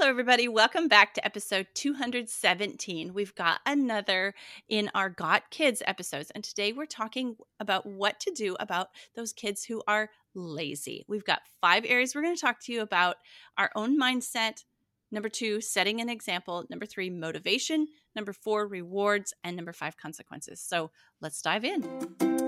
Hello, everybody. Welcome back to episode 217. We've got another in our Got Kids episodes. And today we're talking about what to do about those kids who are lazy. We've got five areas we're going to talk to you about our own mindset. Number two, setting an example. Number three, motivation. Number four, rewards. And number five, consequences. So let's dive in.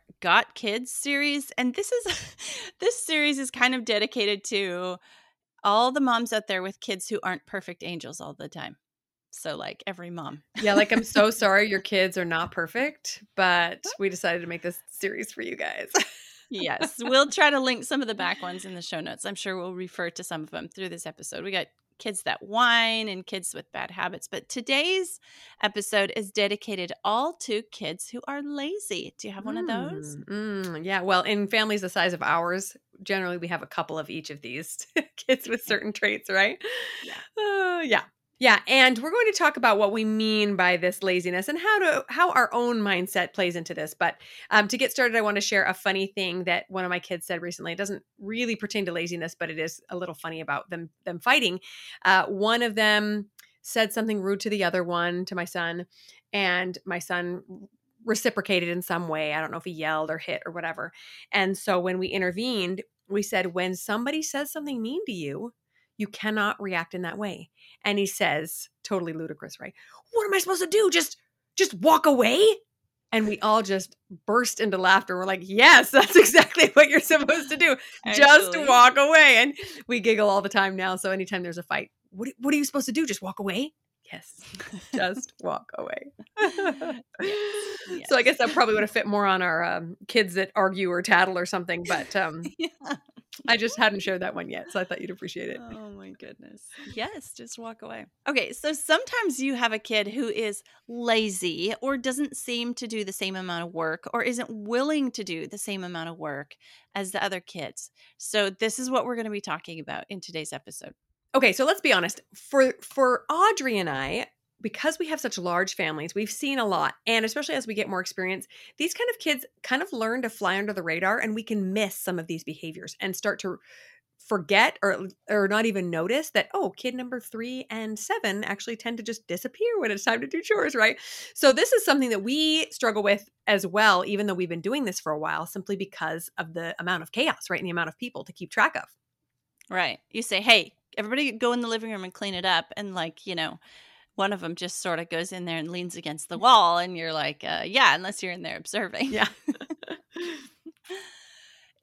Got Kids series? And this is this series is kind of dedicated to all the moms out there with kids who aren't perfect angels all the time. So like every mom. Yeah, like I'm so sorry your kids are not perfect, but we decided to make this series for you guys. yes, we'll try to link some of the back ones in the show notes. I'm sure we'll refer to some of them through this episode. We got kids that whine and kids with bad habits. But today's episode is dedicated all to kids who are lazy. Do you have one mm, of those? Mm, yeah. Well, in families the size of ours, generally we have a couple of each of these kids with certain traits, right? Yeah. Uh, yeah. Yeah, and we're going to talk about what we mean by this laziness and how to how our own mindset plays into this. But um, to get started, I want to share a funny thing that one of my kids said recently. It doesn't really pertain to laziness, but it is a little funny about them them fighting. Uh, one of them said something rude to the other one, to my son, and my son reciprocated in some way. I don't know if he yelled or hit or whatever. And so when we intervened, we said, when somebody says something mean to you, you cannot react in that way. And he says, totally ludicrous, right? What am I supposed to do? Just just walk away? And we all just burst into laughter. We're like, yes, that's exactly what you're supposed to do. just walk away. And we giggle all the time now. So anytime there's a fight, what, what are you supposed to do? Just walk away? Yes, just walk away. yes. Yes. So I guess that probably would have fit more on our um, kids that argue or tattle or something. But um, yeah. I just hadn't shared that one yet, so I thought you'd appreciate it. Oh my goodness. Yes, just walk away. Okay, so sometimes you have a kid who is lazy or doesn't seem to do the same amount of work or isn't willing to do the same amount of work as the other kids. So this is what we're going to be talking about in today's episode. Okay, so let's be honest. For for Audrey and I, because we have such large families, we've seen a lot. And especially as we get more experience, these kind of kids kind of learn to fly under the radar and we can miss some of these behaviors and start to forget or or not even notice that oh kid number 3 and 7 actually tend to just disappear when it's time to do chores right so this is something that we struggle with as well even though we've been doing this for a while simply because of the amount of chaos right and the amount of people to keep track of right you say hey everybody go in the living room and clean it up and like you know one of them just sort of goes in there and leans against the wall and you're like uh, yeah unless you're in there observing yeah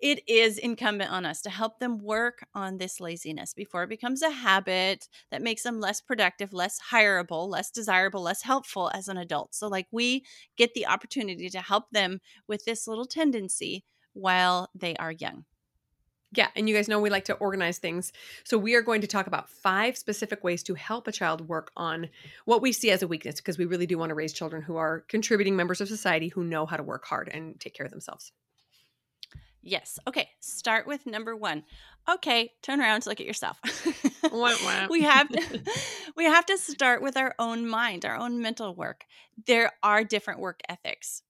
it is incumbent on us to help them work on this laziness before it becomes a habit that makes them less productive, less hireable, less desirable, less helpful as an adult. So, like, we get the opportunity to help them with this little tendency while they are young. Yeah, and you guys know we like to organize things. So we are going to talk about five specific ways to help a child work on what we see as a weakness because we really do want to raise children who are contributing members of society who know how to work hard and take care of themselves. Yes. Okay. Start with number 1. Okay, turn around to look at yourself. we have to, we have to start with our own mind, our own mental work. There are different work ethics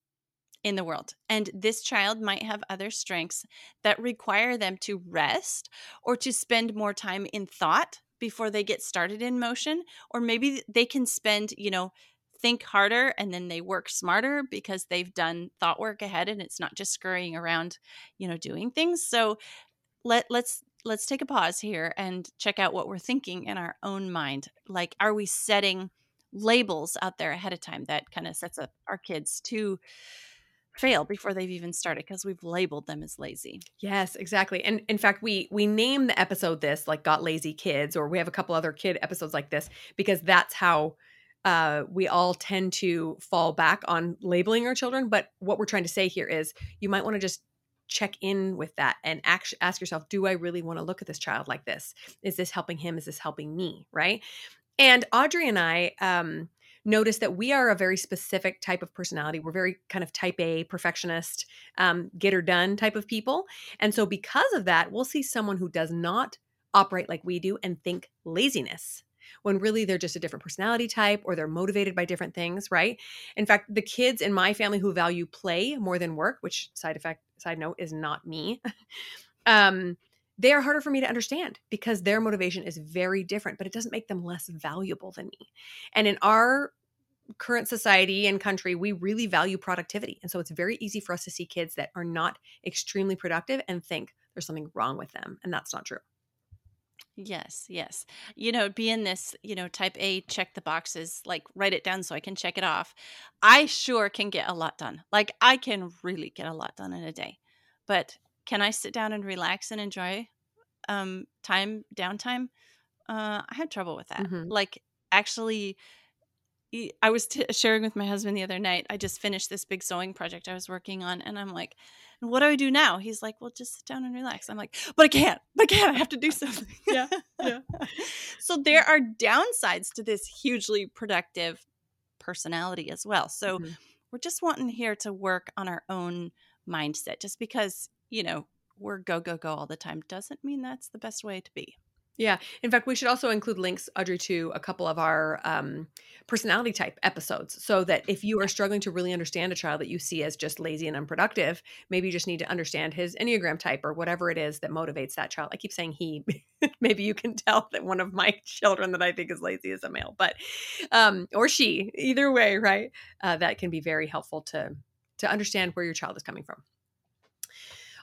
in the world. And this child might have other strengths that require them to rest or to spend more time in thought before they get started in motion. Or maybe they can spend, you know, think harder and then they work smarter because they've done thought work ahead and it's not just scurrying around, you know, doing things. So let let's let's take a pause here and check out what we're thinking in our own mind. Like are we setting labels out there ahead of time that kind of sets up our kids to fail before they've even started because we've labeled them as lazy. Yes, exactly. And in fact, we we name the episode this like got lazy kids or we have a couple other kid episodes like this because that's how uh, we all tend to fall back on labeling our children. But what we're trying to say here is you might want to just check in with that and ask, ask yourself do i really want to look at this child like this is this helping him is this helping me right and audrey and i um, notice that we are a very specific type of personality we're very kind of type a perfectionist um, get her done type of people and so because of that we'll see someone who does not operate like we do and think laziness when really they're just a different personality type or they're motivated by different things, right? In fact, the kids in my family who value play more than work, which side effect side note is not me. um they are harder for me to understand because their motivation is very different, but it doesn't make them less valuable than me. And in our current society and country, we really value productivity. And so it's very easy for us to see kids that are not extremely productive and think there's something wrong with them. And that's not true. Yes, yes. You know, being this, you know, type A, check the boxes, like write it down so I can check it off. I sure can get a lot done. Like I can really get a lot done in a day. But can I sit down and relax and enjoy um time downtime? Uh I had trouble with that. Mm-hmm. Like actually I was t- sharing with my husband the other night. I just finished this big sewing project I was working on and I'm like, what do I do now? He's like, well, just sit down and relax. I'm like, but I can't, but I can't. I have to do something. yeah. Yeah. so there are downsides to this hugely productive personality as well. So mm-hmm. we're just wanting here to work on our own mindset. Just because, you know, we're go, go, go all the time doesn't mean that's the best way to be. Yeah. In fact, we should also include links, Audrey, to a couple of our um, personality type episodes so that if you are struggling to really understand a child that you see as just lazy and unproductive, maybe you just need to understand his Enneagram type or whatever it is that motivates that child. I keep saying he. maybe you can tell that one of my children that I think is lazy is a male, but, um, or she, either way, right? Uh, that can be very helpful to to understand where your child is coming from.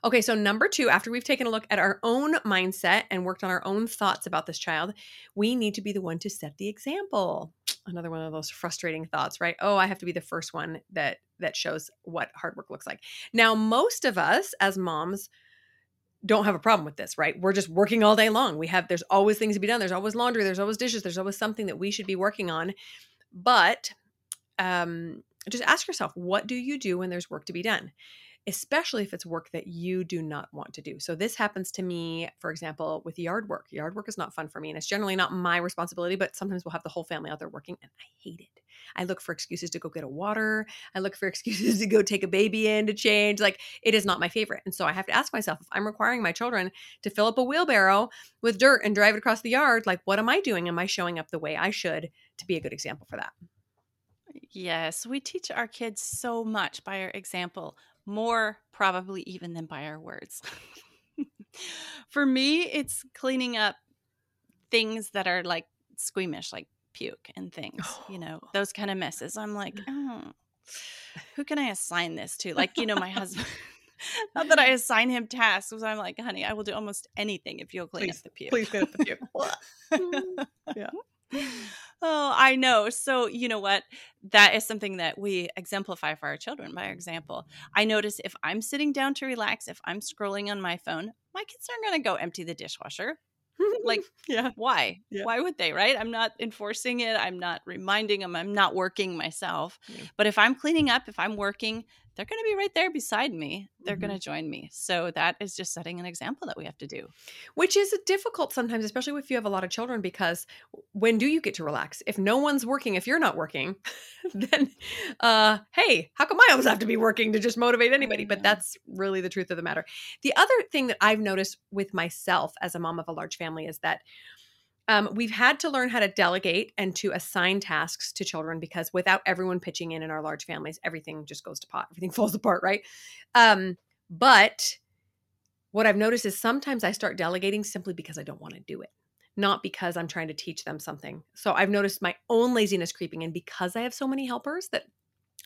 Okay, so number two, after we've taken a look at our own mindset and worked on our own thoughts about this child, we need to be the one to set the example. Another one of those frustrating thoughts, right? Oh, I have to be the first one that that shows what hard work looks like. Now, most of us as moms don't have a problem with this, right? We're just working all day long. We have there's always things to be done. There's always laundry, there's always dishes, there's always something that we should be working on. But um just ask yourself, what do you do when there's work to be done? Especially if it's work that you do not want to do. So this happens to me, for example, with yard work. Yard work is not fun for me and it's generally not my responsibility, but sometimes we'll have the whole family out there working and I hate it. I look for excuses to go get a water. I look for excuses to go take a baby in to change. Like it is not my favorite. And so I have to ask myself if I'm requiring my children to fill up a wheelbarrow with dirt and drive it across the yard, like what am I doing? Am I showing up the way I should to be a good example for that? Yes, we teach our kids so much by our example more probably even than by our words. For me, it's cleaning up things that are like squeamish, like puke and things, oh. you know, oh. those kind of messes. I'm like, oh, who can I assign this to? Like, you know, my husband. Not that I assign him tasks, because I'm like, honey, I will do almost anything if you'll clean please, up the puke. Please clean up the puke. yeah. Oh, I know. So, you know what? That is something that we exemplify for our children by mm-hmm. example. I notice if I'm sitting down to relax, if I'm scrolling on my phone, my kids aren't going to go empty the dishwasher. like, yeah. Why? Yeah. Why would they, right? I'm not enforcing it. I'm not reminding them. I'm not working myself. Yeah. But if I'm cleaning up, if I'm working, they're going to be right there beside me. They're mm-hmm. going to join me. So that is just setting an example that we have to do. Which is difficult sometimes, especially if you have a lot of children, because when do you get to relax? If no one's working, if you're not working, then, uh, hey, how come I always have to be working to just motivate anybody? But that's really the truth of the matter. The other thing that I've noticed with myself as a mom of a large family is that um, we've had to learn how to delegate and to assign tasks to children because without everyone pitching in in our large families, everything just goes to pot. Everything falls apart, right? Um, but what I've noticed is sometimes I start delegating simply because I don't want to do it, not because I'm trying to teach them something. So I've noticed my own laziness creeping in because I have so many helpers that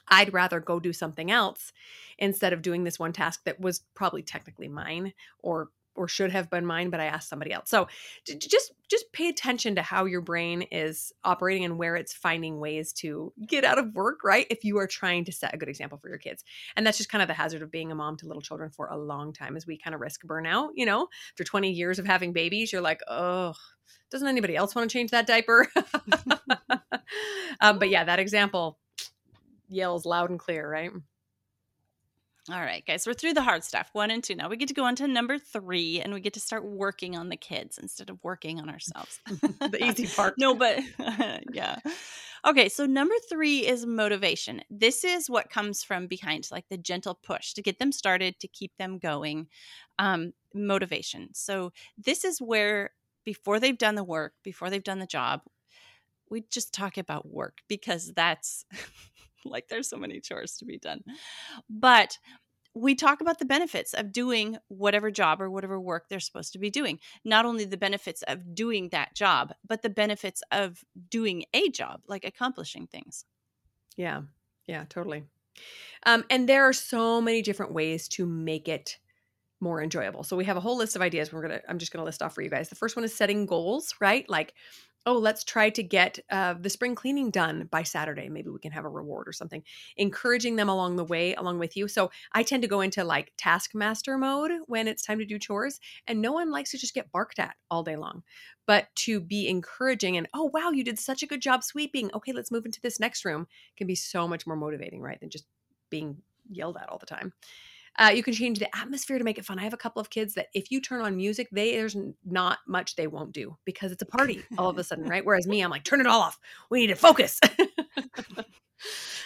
I'd rather go do something else instead of doing this one task that was probably technically mine or or should have been mine but i asked somebody else. So just just pay attention to how your brain is operating and where it's finding ways to get out of work right if you are trying to set a good example for your kids. And that's just kind of the hazard of being a mom to little children for a long time as we kind of risk burnout you know? After 20 years of having babies you're like oh doesn't anybody else want to change that diaper? Um, but yeah that example yells loud and clear right All right, guys, we're through the hard stuff, one and two. Now we get to go on to number three, and we get to start working on the kids instead of working on ourselves. the easy part. no, but yeah. Okay, so number three is motivation. This is what comes from behind, like the gentle push to get them started, to keep them going. Um, motivation. So this is where, before they've done the work, before they've done the job, we just talk about work because that's like there's so many chores to be done. But we talk about the benefits of doing whatever job or whatever work they're supposed to be doing. Not only the benefits of doing that job, but the benefits of doing a job, like accomplishing things. Yeah. Yeah, totally. Um, and there are so many different ways to make it more enjoyable. So we have a whole list of ideas. We're gonna. I'm just gonna list off for you guys. The first one is setting goals. Right, like oh, let's try to get uh, the spring cleaning done by Saturday. Maybe we can have a reward or something. Encouraging them along the way, along with you. So I tend to go into like taskmaster mode when it's time to do chores, and no one likes to just get barked at all day long. But to be encouraging and, oh, wow, you did such a good job sweeping. Okay, let's move into this next room can be so much more motivating, right? Than just being yelled at all the time. Uh, you can change the atmosphere to make it fun. I have a couple of kids that if you turn on music, they there's not much they won't do because it's a party all of a sudden, right? Whereas me, I'm like, turn it all off. We need to focus.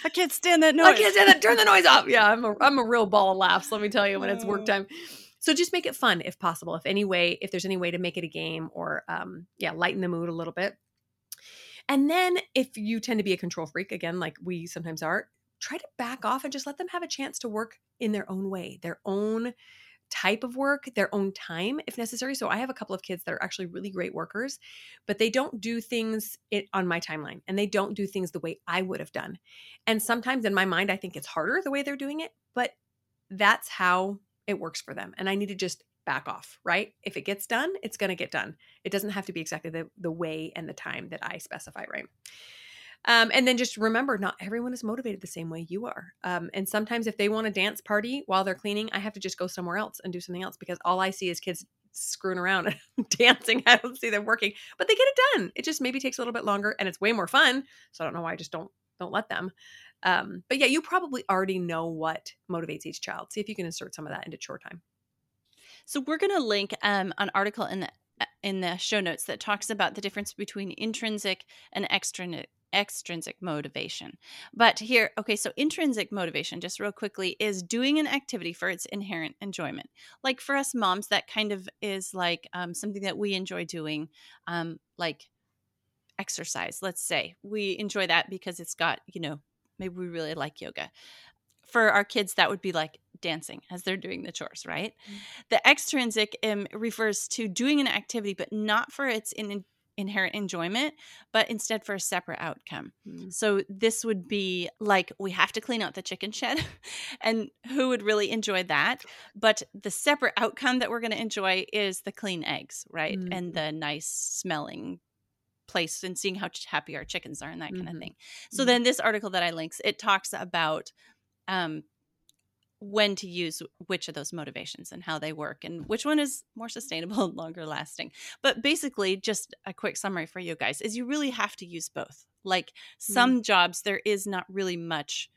I can't stand that noise. I can't stand that. Turn the noise off. Yeah, I'm a I'm a real ball of laughs. Let me tell you, when it's work time. So just make it fun if possible. If any way, if there's any way to make it a game or um, yeah, lighten the mood a little bit. And then if you tend to be a control freak, again, like we sometimes are, try to back off and just let them have a chance to work in their own way, their own type of work, their own time if necessary. So I have a couple of kids that are actually really great workers, but they don't do things it, on my timeline and they don't do things the way I would have done. And sometimes in my mind I think it's harder the way they're doing it, but that's how it works for them. And I need to just back off, right? If it gets done, it's going to get done. It doesn't have to be exactly the the way and the time that I specify, right? Um, and then just remember, not everyone is motivated the same way you are. Um, and sometimes if they want a dance party while they're cleaning, I have to just go somewhere else and do something else because all I see is kids screwing around and dancing. I don't see them working, but they get it done. It just maybe takes a little bit longer and it's way more fun. So I don't know why I just don't don't let them. Um, but yeah, you probably already know what motivates each child. See if you can insert some of that into chore time. So we're going to link um, an article in the uh, in the show notes that talks about the difference between intrinsic and extrinsic extrinsic motivation. But here, okay, so intrinsic motivation, just real quickly, is doing an activity for its inherent enjoyment. Like for us moms, that kind of is like um, something that we enjoy doing, um, like exercise, let's say. We enjoy that because it's got, you know, maybe we really like yoga. For our kids, that would be like dancing as they're doing the chores, right? Mm-hmm. The extrinsic um, refers to doing an activity, but not for its in, inherent enjoyment, but instead for a separate outcome. Mm. So this would be like we have to clean out the chicken shed, and who would really enjoy that? But the separate outcome that we're going to enjoy is the clean eggs, right? Mm. And the nice smelling place and seeing how happy our chickens are and that mm-hmm. kind of thing. So mm-hmm. then this article that I links, it talks about um when to use which of those motivations and how they work and which one is more sustainable and longer lasting. But basically, just a quick summary for you guys is you really have to use both. Like mm-hmm. some mm-hmm. jobs, there is not really much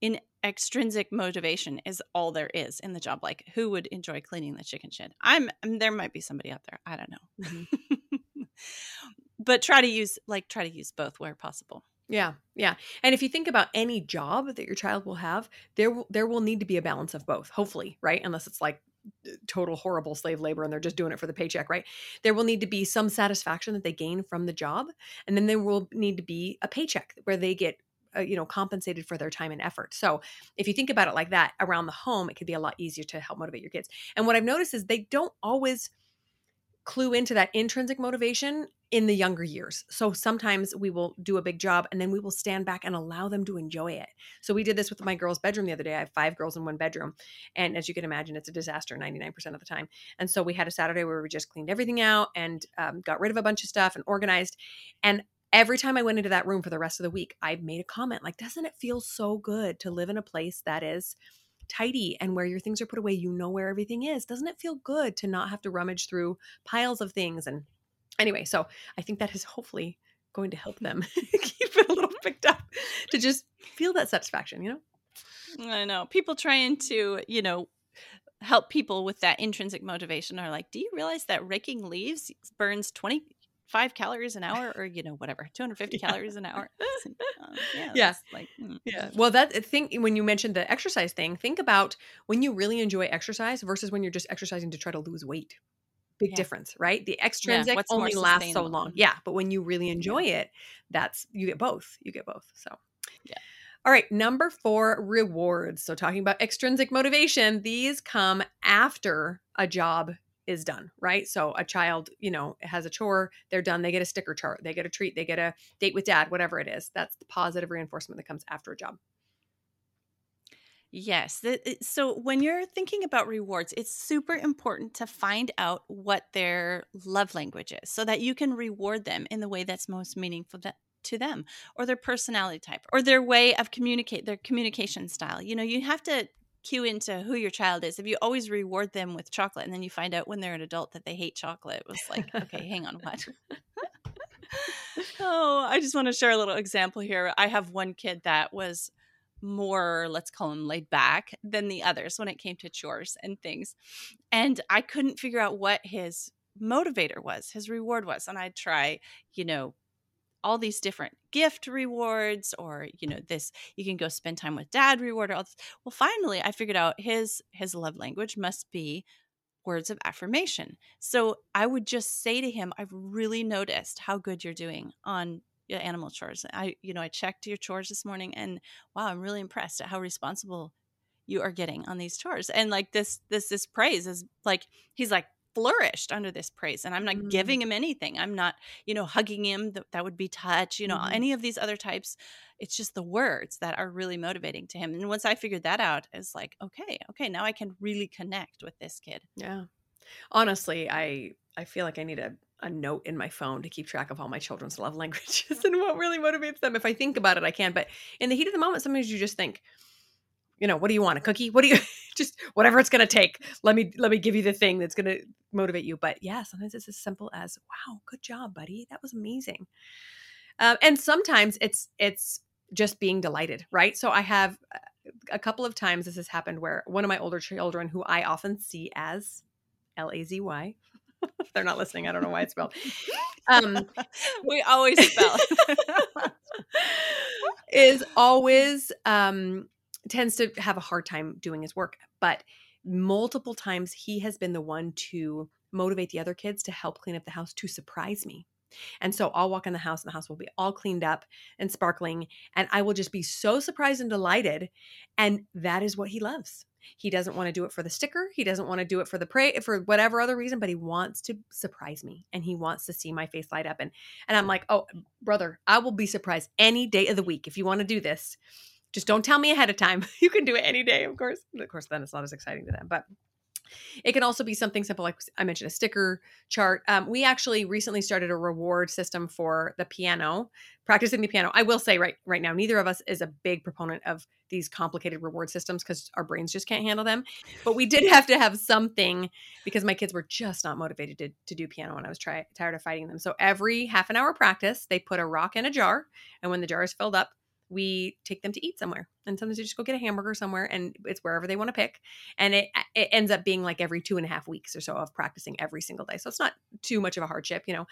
in extrinsic motivation is all there is in the job. Like who would enjoy cleaning the chicken shed? I'm, I'm um, there might be somebody out there. I don't know. Mm-hmm. but try to use like try to use both where possible. Yeah, yeah. And if you think about any job that your child will have, there will there will need to be a balance of both. Hopefully, right? Unless it's like total horrible slave labor and they're just doing it for the paycheck, right? There will need to be some satisfaction that they gain from the job, and then there will need to be a paycheck where they get uh, you know compensated for their time and effort. So, if you think about it like that around the home, it could be a lot easier to help motivate your kids. And what I've noticed is they don't always clue into that intrinsic motivation in the younger years. So sometimes we will do a big job and then we will stand back and allow them to enjoy it. So we did this with my girls' bedroom the other day. I have five girls in one bedroom. And as you can imagine, it's a disaster 99% of the time. And so we had a Saturday where we just cleaned everything out and um, got rid of a bunch of stuff and organized. And every time I went into that room for the rest of the week, I made a comment like, doesn't it feel so good to live in a place that is tidy and where your things are put away, you know where everything is. Doesn't it feel good to not have to rummage through piles of things? And anyway, so I think that is hopefully going to help them keep it a little picked up to just feel that satisfaction, you know? I know. People trying to, you know, help people with that intrinsic motivation are like, do you realize that raking leaves burns 25 calories an hour or, you know, whatever, 250 yeah. calories an hour? Um, yeah. yeah. Like, mm. yeah. Well, that uh, thing, when you mentioned the exercise thing, think about when you really enjoy exercise versus when you're just exercising to try to lose weight. Big yeah. difference, right? The extrinsic only lasts so long. Yeah. But when you really enjoy it, that's, you get both. You get both. So, yeah. All right, number four, rewards. So, talking about extrinsic motivation, these come after a job is done, right? So, a child, you know, has a chore, they're done, they get a sticker chart, they get a treat, they get a date with dad, whatever it is. That's the positive reinforcement that comes after a job. Yes. So when you're thinking about rewards, it's super important to find out what their love language is so that you can reward them in the way that's most meaningful to them or their personality type or their way of communicate their communication style you know you have to cue into who your child is if you always reward them with chocolate and then you find out when they're an adult that they hate chocolate it was like okay hang on what? Oh i just want to share a little example here. I have one kid that was more let's call him laid back than the others when it came to chores and things and i couldn't figure out what his motivator was his reward was and i'd try you know all these different gift rewards or you know this you can go spend time with dad reward or all this. well finally i figured out his his love language must be words of affirmation so i would just say to him i've really noticed how good you're doing on your animal chores i you know i checked your chores this morning and wow i'm really impressed at how responsible you are getting on these chores and like this this this praise is like he's like flourished under this praise and i'm not mm-hmm. giving him anything i'm not you know hugging him that, that would be touch you know mm-hmm. any of these other types it's just the words that are really motivating to him and once i figured that out it's like okay okay now i can really connect with this kid yeah honestly i i feel like i need a a note in my phone to keep track of all my children's love languages and what really motivates them. If I think about it, I can. But in the heat of the moment, sometimes you just think, you know, what do you want? A cookie? What do you just whatever it's gonna take? Let me let me give you the thing that's gonna motivate you. But yeah, sometimes it's as simple as, wow, good job, buddy. That was amazing. Uh, and sometimes it's it's just being delighted, right? So I have uh, a couple of times this has happened where one of my older children, who I often see as L A Z Y, if they're not listening. I don't know why it's spelled. Um, we always spell is always um, tends to have a hard time doing his work. But multiple times he has been the one to motivate the other kids to help clean up the house to surprise me. And so I'll walk in the house and the house will be all cleaned up and sparkling. And I will just be so surprised and delighted. And that is what he loves. He doesn't want to do it for the sticker. He doesn't want to do it for the pray for whatever other reason, but he wants to surprise me and he wants to see my face light up. And and I'm like, oh brother, I will be surprised any day of the week if you want to do this. Just don't tell me ahead of time. You can do it any day, of course. Of course, then it's not as exciting to them. But it can also be something simple, like I mentioned, a sticker chart. Um, we actually recently started a reward system for the piano, practicing the piano. I will say right right now, neither of us is a big proponent of these complicated reward systems because our brains just can't handle them. But we did have to have something because my kids were just not motivated to, to do piano, and I was try, tired of fighting them. So every half an hour practice, they put a rock in a jar, and when the jar is filled up, we take them to eat somewhere. And sometimes we just go get a hamburger somewhere and it's wherever they want to pick. And it, it ends up being like every two and a half weeks or so of practicing every single day. So it's not too much of a hardship you know?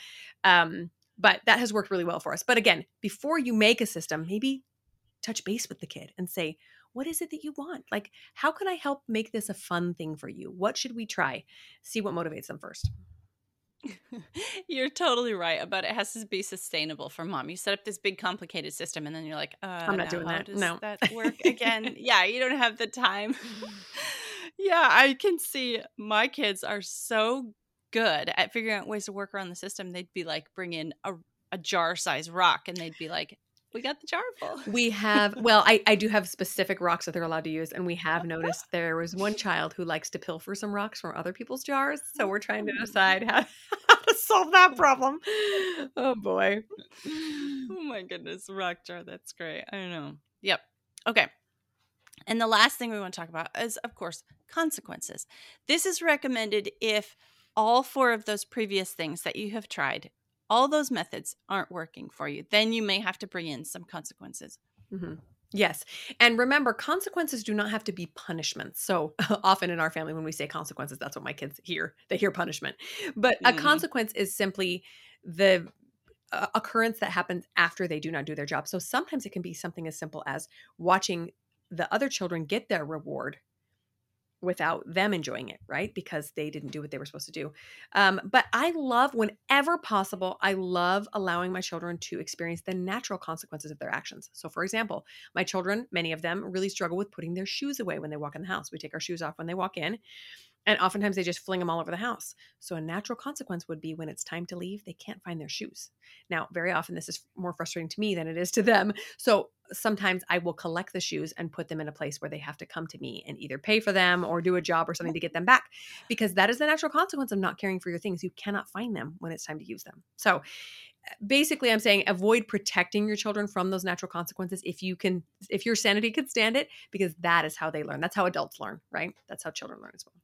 Um, but that has worked really well for us. But again before you make a system maybe touch base with the kid and say what is it that you want? Like how can i help make this a fun thing for you? What should we try? See what motivates them first you're totally right about it has to be sustainable for mom. You set up this big complicated system and then you're like, uh, I'm not doing that. no. that work again? yeah, you don't have the time. yeah, I can see my kids are so good at figuring out ways to work around the system. They'd be like, bring in a, a jar size rock and they'd be like, we got the jar full. We have, well, I, I do have specific rocks that they're allowed to use. And we have noticed there was one child who likes to pilfer some rocks from other people's jars. So we're trying to mm. decide how, how to solve that problem. Oh boy. Oh my goodness. Rock jar. That's great. I don't know. Yep. Okay. And the last thing we want to talk about is, of course, consequences. This is recommended if all four of those previous things that you have tried all those methods aren't working for you, then you may have to bring in some consequences. Mm-hmm. Yes. And remember, consequences do not have to be punishments. So often in our family, when we say consequences, that's what my kids hear. They hear punishment. But mm. a consequence is simply the uh, occurrence that happens after they do not do their job. So sometimes it can be something as simple as watching the other children get their reward without them enjoying it, right? Because they didn't do what they were supposed to do. Um, but I love, whenever possible, I love allowing my children to experience the natural consequences of their actions. So, for example, my children, many of them, really struggle with putting their shoes away when they walk in the house. We take our shoes off when they walk in. And oftentimes they just fling them all over the house. So, a natural consequence would be when it's time to leave, they can't find their shoes. Now, very often this is more frustrating to me than it is to them. So, sometimes I will collect the shoes and put them in a place where they have to come to me and either pay for them or do a job or something to get them back because that is the natural consequence of not caring for your things. You cannot find them when it's time to use them. So, basically i'm saying avoid protecting your children from those natural consequences if you can if your sanity can stand it because that is how they learn that's how adults learn right that's how children learn as well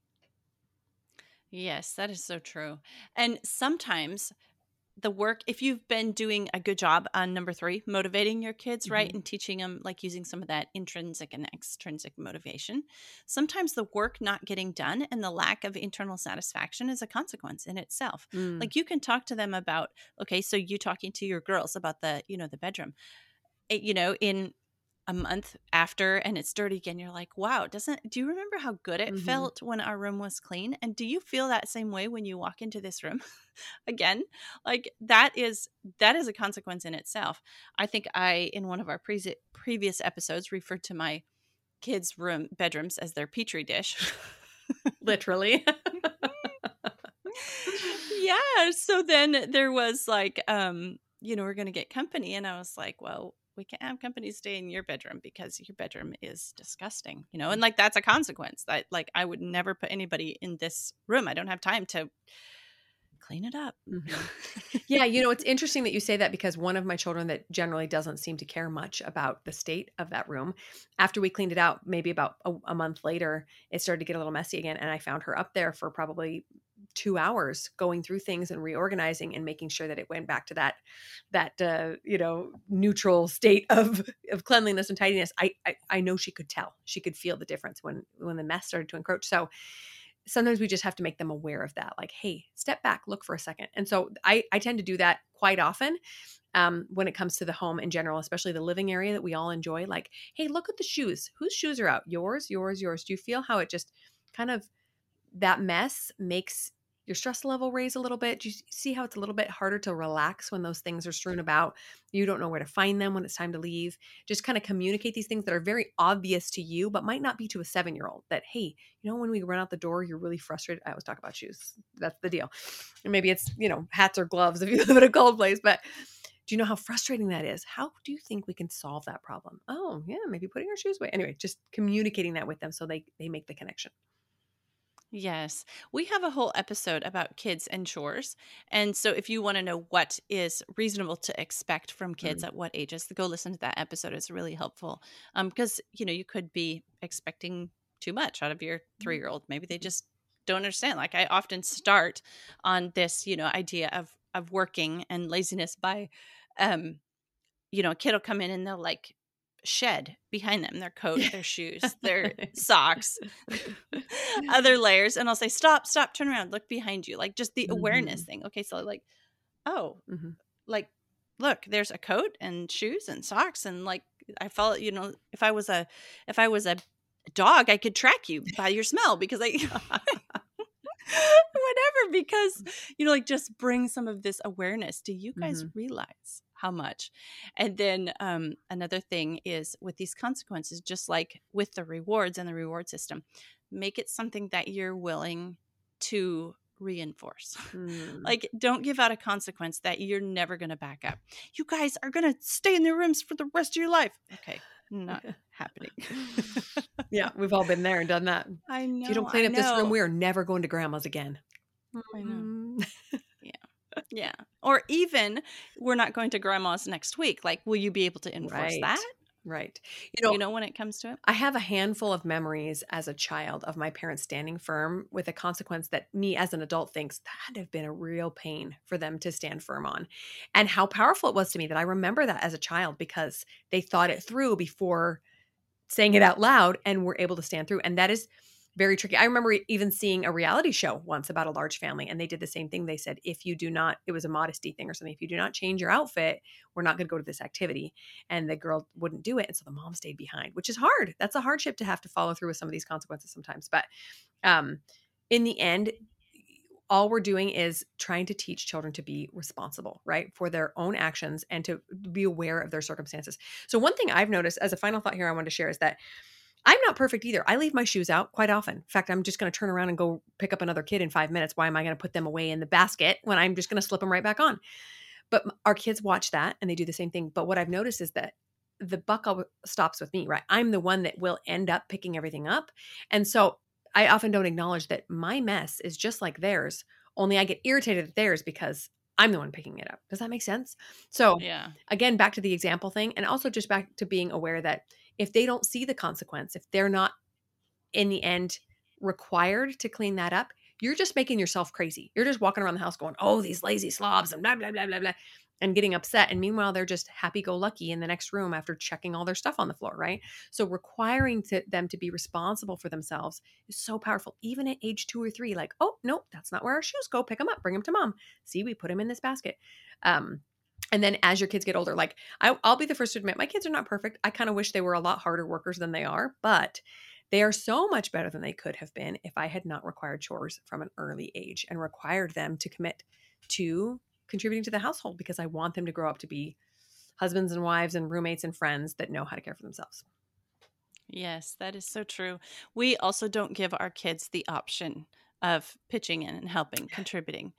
Yes, that is so true. And sometimes the work, if you've been doing a good job on number three, motivating your kids, mm-hmm. right, and teaching them, like using some of that intrinsic and extrinsic motivation, sometimes the work not getting done and the lack of internal satisfaction is a consequence in itself. Mm. Like you can talk to them about, okay, so you talking to your girls about the, you know, the bedroom. It, you know, in a month after and it's dirty again you're like wow doesn't do you remember how good it mm-hmm. felt when our room was clean? And do you feel that same way when you walk into this room again? Like that is that is a consequence in itself. I think i in one of our pre- previous episodes referred to my kids room bedrooms as their petri dish. Literally. Yeah so then there was like um you know we're gonna get company and i was like well we can't have company stay in your bedroom because your bedroom is disgusting you know and like that's a consequence that like i would never put anybody in this room i don't have time to clean it up mm-hmm. yeah you know it's interesting that you say that because one of my children that generally doesn't seem to care much about the state of that room after we cleaned it out maybe about a, a month later it started to get a little messy again and i found her up there for probably two hours going through things and reorganizing and making sure that it went back to that that uh, you know neutral state of of cleanliness and tidiness I, I i know she could tell she could feel the difference when when the mess started to encroach so sometimes we just have to make them aware of that like hey step back look for a second and so i i tend to do that quite often um, when it comes to the home in general, especially the living area that we all enjoy. Like, hey, look at the shoes. Whose shoes are out? Yours, yours, yours. Do you feel how it just kind of that mess makes your stress level raise a little bit. Do you see how it's a little bit harder to relax when those things are strewn about? You don't know where to find them when it's time to leave. Just kind of communicate these things that are very obvious to you, but might not be to a seven year old. That, hey, you know, when we run out the door, you're really frustrated. I always talk about shoes. That's the deal. And maybe it's, you know, hats or gloves if you live in a cold place, but do you know how frustrating that is? How do you think we can solve that problem? Oh, yeah, maybe putting our shoes away. Anyway, just communicating that with them so they they make the connection. Yes. We have a whole episode about kids and chores. And so if you want to know what is reasonable to expect from kids mm. at what ages, go listen to that episode. It's really helpful. Um because you know, you could be expecting too much out of your 3-year-old. Maybe they just don't understand. Like I often start on this, you know, idea of of working and laziness by um you know, a kid will come in and they'll like shed behind them their coat their shoes their socks other layers and i'll say stop stop turn around look behind you like just the mm-hmm. awareness thing okay so like oh mm-hmm. like look there's a coat and shoes and socks and like i felt you know if i was a if i was a dog i could track you by your smell because i whatever because you know like just bring some of this awareness do you guys mm-hmm. realize how much and then um, another thing is with these consequences just like with the rewards and the reward system make it something that you're willing to reinforce. Mm. like, don't give out a consequence that you're never going to back up. You guys are going to stay in their rooms for the rest of your life. Okay, not happening. yeah, we've all been there and done that. I know. If you don't clean up this room, we are never going to grandma's again. I know. Mm. Yeah. Or even we're not going to grandma's next week. Like, will you be able to enforce right. that? Right. You know, you know when it comes to it? I have a handful of memories as a child of my parents standing firm with a consequence that me as an adult thinks that had have been a real pain for them to stand firm on. And how powerful it was to me that I remember that as a child because they thought it through before saying it out loud and were able to stand through. And that is very tricky. I remember even seeing a reality show once about a large family, and they did the same thing. They said, if you do not, it was a modesty thing or something, if you do not change your outfit, we're not going to go to this activity. And the girl wouldn't do it. And so the mom stayed behind, which is hard. That's a hardship to have to follow through with some of these consequences sometimes. But um, in the end, all we're doing is trying to teach children to be responsible, right, for their own actions and to be aware of their circumstances. So, one thing I've noticed as a final thought here I want to share is that I'm not perfect either. I leave my shoes out quite often. In fact, I'm just going to turn around and go pick up another kid in five minutes. Why am I going to put them away in the basket when I'm just going to slip them right back on? But our kids watch that and they do the same thing. But what I've noticed is that the buck stops with me, right? I'm the one that will end up picking everything up. And so I often don't acknowledge that my mess is just like theirs, only I get irritated at theirs because I'm the one picking it up. Does that make sense? So, yeah. again, back to the example thing, and also just back to being aware that if they don't see the consequence, if they're not in the end required to clean that up, you're just making yourself crazy. You're just walking around the house going, oh, these lazy slobs and blah, blah, blah, blah, blah, and getting upset. And meanwhile, they're just happy go lucky in the next room after checking all their stuff on the floor, right? So requiring to, them to be responsible for themselves is so powerful, even at age two or three. Like, oh, no, that's not where our shoes go. Pick them up, bring them to mom. See, we put them in this basket. Um, and then as your kids get older like I, will be the first to admit my kids are not perfect. I kind of wish they were a lot harder workers than they are but they are so much better than they could have been if i had not required chores from an early age and required them to commit to contributing to the household because i want them to grow up to be husbands and wives and roommates and friends that know how to care for themselves. Yes that is so true. We also don't give our kids the option of pitching in and helping, contributing.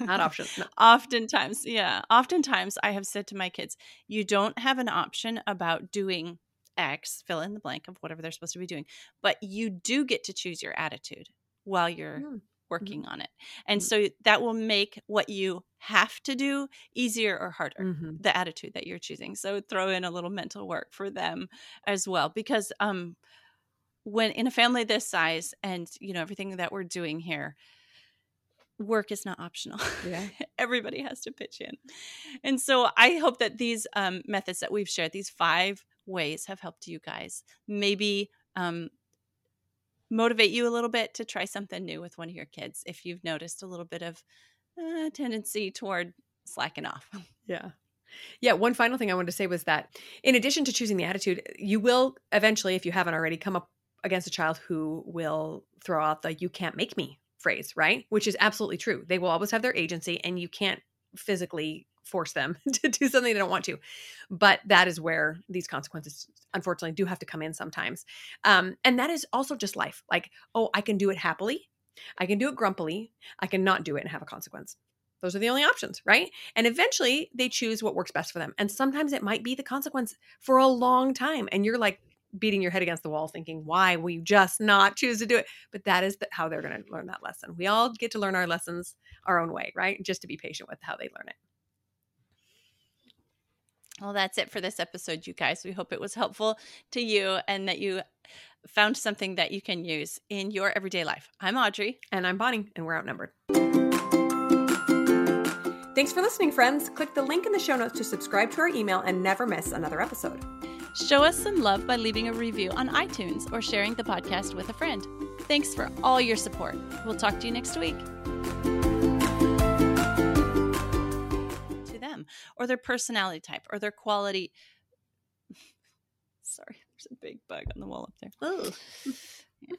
Not option. No. oftentimes, yeah. Oftentimes I have said to my kids, you don't have an option about doing X, fill in the blank of whatever they're supposed to be doing, but you do get to choose your attitude while you're mm. working mm-hmm. on it. And mm-hmm. so that will make what you have to do easier or harder, mm-hmm. the attitude that you're choosing. So throw in a little mental work for them as well because um when in a family this size and you know everything that we're doing here work is not optional. Yeah. everybody has to pitch in. And so i hope that these um, methods that we've shared these five ways have helped you guys. Maybe um, motivate you a little bit to try something new with one of your kids if you've noticed a little bit of uh, tendency toward slacking off. Yeah. Yeah, one final thing I wanted to say was that in addition to choosing the attitude, you will eventually, if you haven't already, come up against a child who will throw out the you can't make me phrase, right? Which is absolutely true. They will always have their agency and you can't physically force them to do something they don't want to. But that is where these consequences, unfortunately, do have to come in sometimes. Um, and that is also just life. Like, oh, I can do it happily, I can do it grumpily, I can not do it and have a consequence. Those are the only options, right? And eventually they choose what works best for them. And sometimes it might be the consequence for a long time. And you're like, beating your head against the wall thinking why we just not choose to do it? But that is the, how they're going to learn that lesson. We all get to learn our lessons our own way right? Just to be patient with how they learn it. Well that's it for this episode you guys. We hope it was helpful to you and that you found something that you can use in your everyday life. I'm audrey. And i'm bonnie and we're outnumbered Thanks for listening, friends. Click the link in the show notes to subscribe to our email and never miss another episode. Show us some love by leaving a review on iTunes or sharing the podcast with a friend. Thanks for all your support. We'll talk to you next week. To them, or their personality type, or their quality. Sorry, there's a big bug on the wall up there. Oh. Yeah.